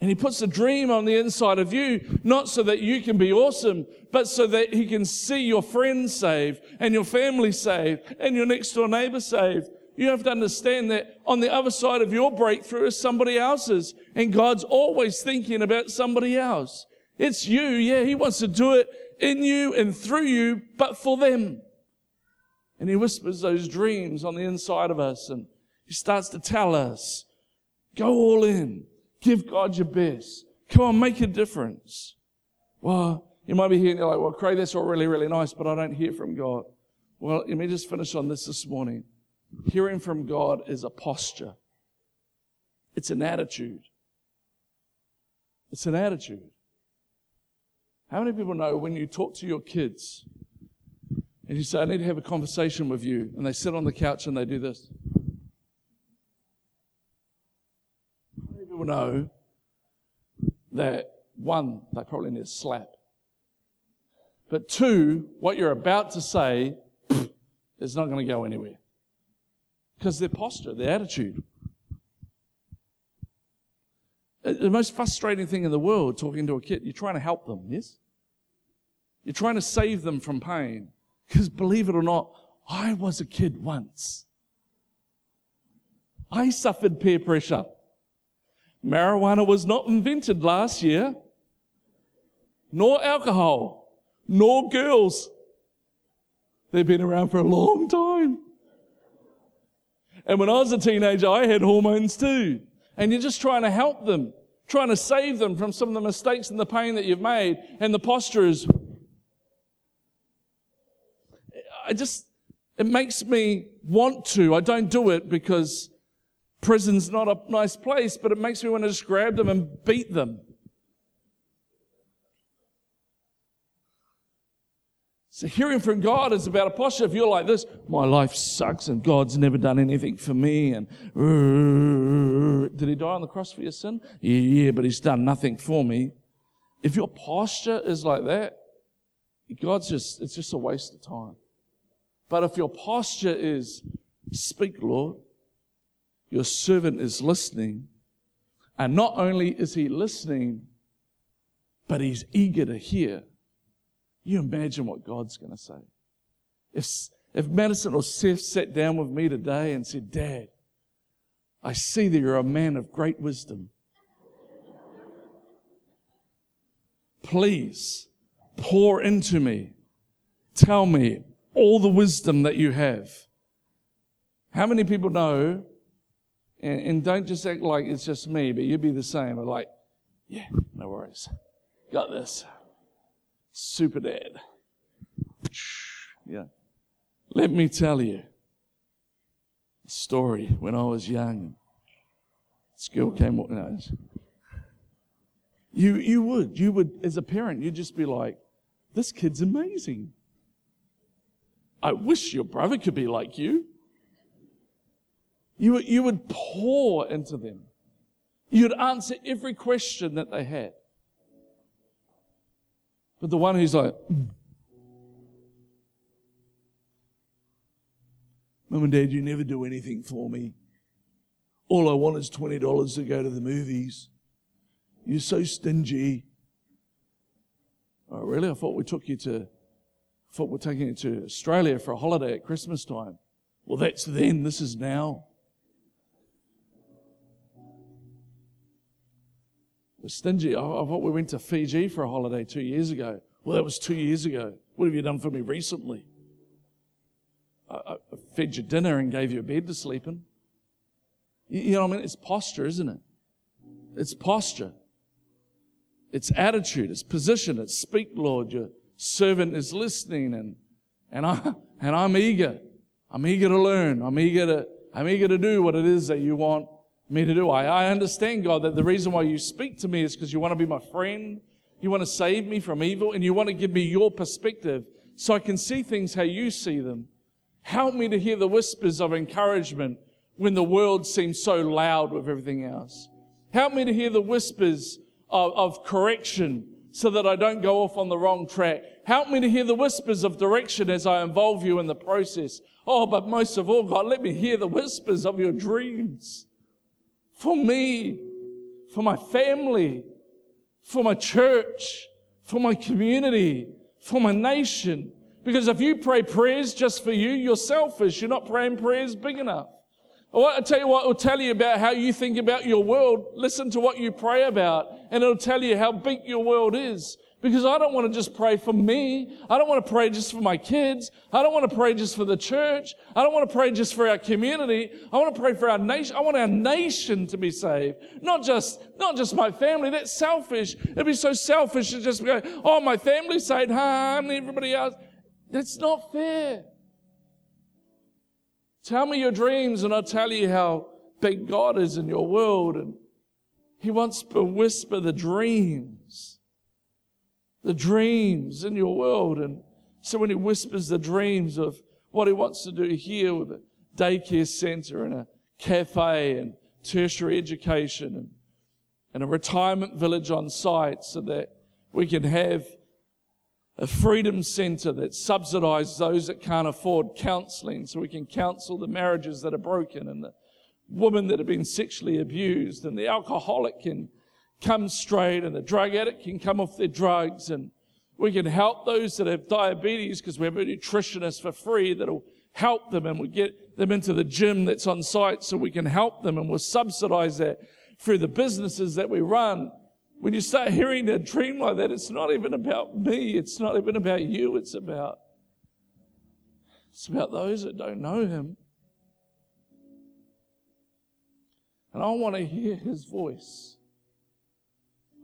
And he puts a dream on the inside of you, not so that you can be awesome, but so that he can see your friends saved and your family saved and your next door neighbor saved. You have to understand that on the other side of your breakthrough is somebody else's. And God's always thinking about somebody else. It's you. Yeah, he wants to do it in you and through you, but for them. And he whispers those dreams on the inside of us and he starts to tell us, go all in. Give God your best. Come on, make a difference. Well, you might be hearing, you're like, well, Craig, that's all really, really nice, but I don't hear from God. Well, let me just finish on this this morning. Hearing from God is a posture. It's an attitude. It's an attitude. How many people know when you talk to your kids and you say, I need to have a conversation with you, and they sit on the couch and they do this? How many people know that one, they probably need a slap. But two, what you're about to say is not going to go anywhere. Because their posture, their attitude. Uh, the most frustrating thing in the world, talking to a kid, you're trying to help them, yes? You're trying to save them from pain. Because believe it or not, I was a kid once. I suffered peer pressure. Marijuana was not invented last year, nor alcohol, nor girls. They've been around for a long time. And when I was a teenager, I had hormones too. And you're just trying to help them, trying to save them from some of the mistakes and the pain that you've made. And the posture is, I just, it makes me want to. I don't do it because Prison's not a nice place, but it makes me want to just grab them and beat them. So hearing from God is about a posture. If you're like this, my life sucks and God's never done anything for me. And did He die on the cross for your sin? Yeah, yeah, but He's done nothing for me. If your posture is like that, God's just, it's just a waste of time. But if your posture is, speak, Lord, your servant is listening. And not only is he listening, but he's eager to hear. You imagine what God's going to say. If, if Madison or Seth sat down with me today and said, Dad, I see that you're a man of great wisdom. Please pour into me. Tell me all the wisdom that you have. How many people know and, and don't just act like it's just me, but you'd be the same. Like, yeah, no worries. Got this. Super dad. Yeah. Let me tell you a story when I was young. This girl came up. No, you, you would, you would, as a parent, you'd just be like, this kid's amazing. I wish your brother could be like you. You, you would pour into them. You'd answer every question that they had. But the one who's like, mm. Mum and Dad, you never do anything for me. All I want is $20 to go to the movies. You're so stingy. Oh, really? I thought we took you to, I thought we're taking you to Australia for a holiday at Christmas time. Well, that's then. This is now. Stingy. I, thought we went to Fiji for a holiday two years ago. Well, that was two years ago. What have you done for me recently? I, I fed you dinner and gave you a bed to sleep in. You know what I mean? It's posture, isn't it? It's posture. It's attitude. It's position. It's speak, Lord. Your servant is listening and, and I, and I'm eager. I'm eager to learn. I'm eager to, I'm eager to do what it is that you want me to do. I, I understand, God, that the reason why you speak to me is because you want to be my friend. You want to save me from evil and you want to give me your perspective so I can see things how you see them. Help me to hear the whispers of encouragement when the world seems so loud with everything else. Help me to hear the whispers of, of correction so that I don't go off on the wrong track. Help me to hear the whispers of direction as I involve you in the process. Oh, but most of all, God, let me hear the whispers of your dreams for me, for my family, for my church, for my community, for my nation. Because if you pray prayers just for you, you're selfish. You're not praying prayers big enough. I want to tell you what, it'll tell you about how you think about your world. Listen to what you pray about, and it'll tell you how big your world is. Because I don't want to just pray for me. I don't want to pray just for my kids. I don't want to pray just for the church. I don't want to pray just for our community. I want to pray for our nation. I want our nation to be saved. Not just, not just my family. That's selfish. It'd be so selfish to just go, oh, my family's saved? And everybody else. That's not fair. Tell me your dreams and I'll tell you how big God is in your world. And He wants to whisper the dreams, the dreams in your world. And so when He whispers the dreams of what He wants to do here with a daycare center and a cafe and tertiary education and, and a retirement village on site so that we can have a freedom center that subsidizes those that can't afford counseling so we can counsel the marriages that are broken and the women that have been sexually abused and the alcoholic can come straight and the drug addict can come off their drugs and we can help those that have diabetes because we have a nutritionist for free that'll help them and we get them into the gym that's on site so we can help them and we'll subsidize that through the businesses that we run when you start hearing a dream like that, it's not even about me. It's not even about you. It's about, it's about those that don't know him. And I want to hear his voice.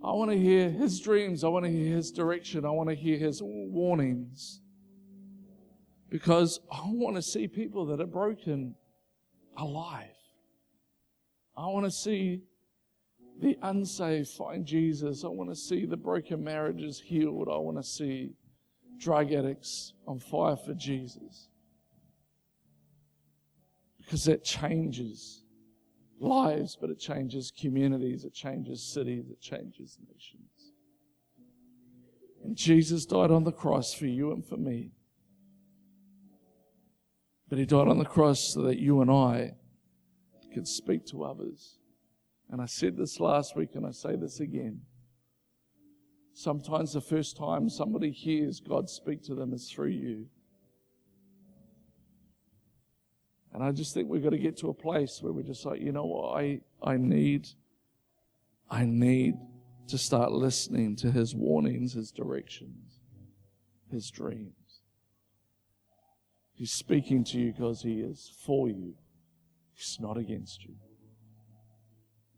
I want to hear his dreams. I want to hear his direction. I want to hear his warnings. Because I want to see people that are broken alive. I want to see the unsaved find Jesus. I want to see the broken marriages healed. I want to see drug addicts on fire for Jesus. Because that changes lives, but it changes communities, it changes cities, it changes nations. And Jesus died on the cross for you and for me. But he died on the cross so that you and I could speak to others. And I said this last week and I say this again. Sometimes the first time somebody hears God speak to them is through you. And I just think we've got to get to a place where we're just like, you know what, I, I need, I need to start listening to his warnings, his directions, his dreams. He's speaking to you because he is for you. He's not against you.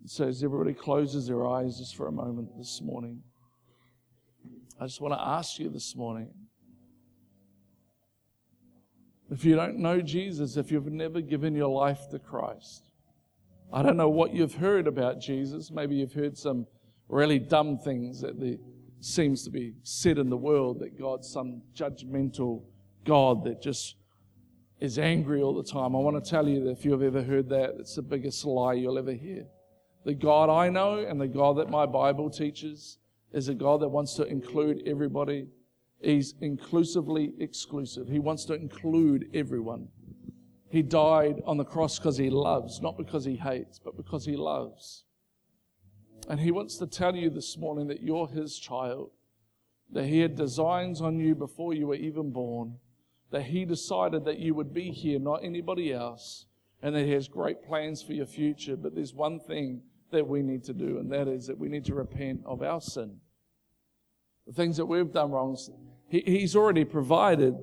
So, as everybody closes their eyes just for a moment this morning, I just want to ask you this morning if you don't know Jesus, if you've never given your life to Christ, I don't know what you've heard about Jesus. Maybe you've heard some really dumb things that the, seems to be said in the world that God's some judgmental God that just is angry all the time. I want to tell you that if you've ever heard that, it's the biggest lie you'll ever hear. The God I know and the God that my Bible teaches is a God that wants to include everybody. He's inclusively exclusive. He wants to include everyone. He died on the cross because he loves, not because he hates, but because he loves. And he wants to tell you this morning that you're his child, that he had designs on you before you were even born, that he decided that you would be here, not anybody else, and that he has great plans for your future. But there's one thing that we need to do, and that is that we need to repent of our sin. The things that we've done wrong, he, He's already provided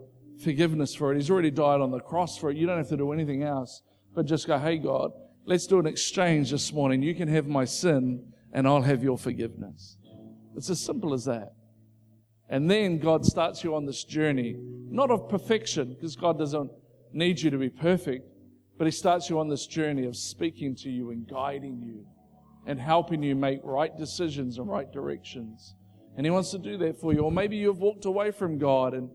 forgiveness for it. He's already died on the cross for it. You don't have to do anything else but just go, hey, God, let's do an exchange this morning. You can have my sin, and I'll have your forgiveness. It's as simple as that. And then God starts you on this journey, not of perfection, because God doesn't need you to be perfect, but He starts you on this journey of speaking to you and guiding you and helping you make right decisions and right directions. And He wants to do that for you. Or maybe you've walked away from God and,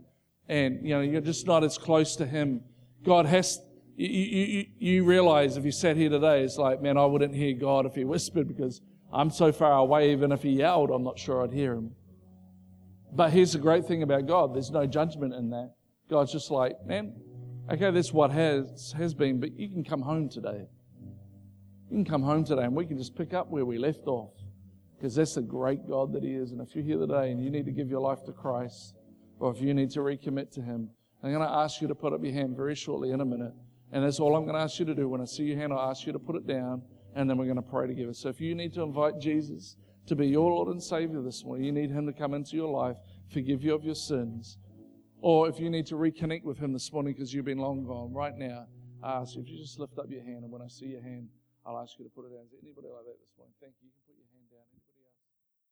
and you know, you're just not as close to Him. God has, you, you, you realize if you sat here today, it's like, man, I wouldn't hear God if He whispered because I'm so far away, even if He yelled, I'm not sure I'd hear Him. But here's the great thing about God there's no judgment in that. God's just like, man, okay, that's what has, has been, but you can come home today. You can come home today and we can just pick up where we left off. Because that's the great God that He is. And if you're here today and you need to give your life to Christ, or if you need to recommit to Him, I'm going to ask you to put up your hand very shortly in a minute. And that's all I'm going to ask you to do. When I see your hand, I'll ask you to put it down, and then we're going to pray together. So if you need to invite Jesus to be your Lord and Savior this morning. You need Him to come into your life, forgive you of your sins. Or if you need to reconnect with Him this morning because you've been long gone, right now, I ask you if you just lift up your hand, and when I see your hand, I'll ask you to put it down. Is anybody like that this morning? Thank you.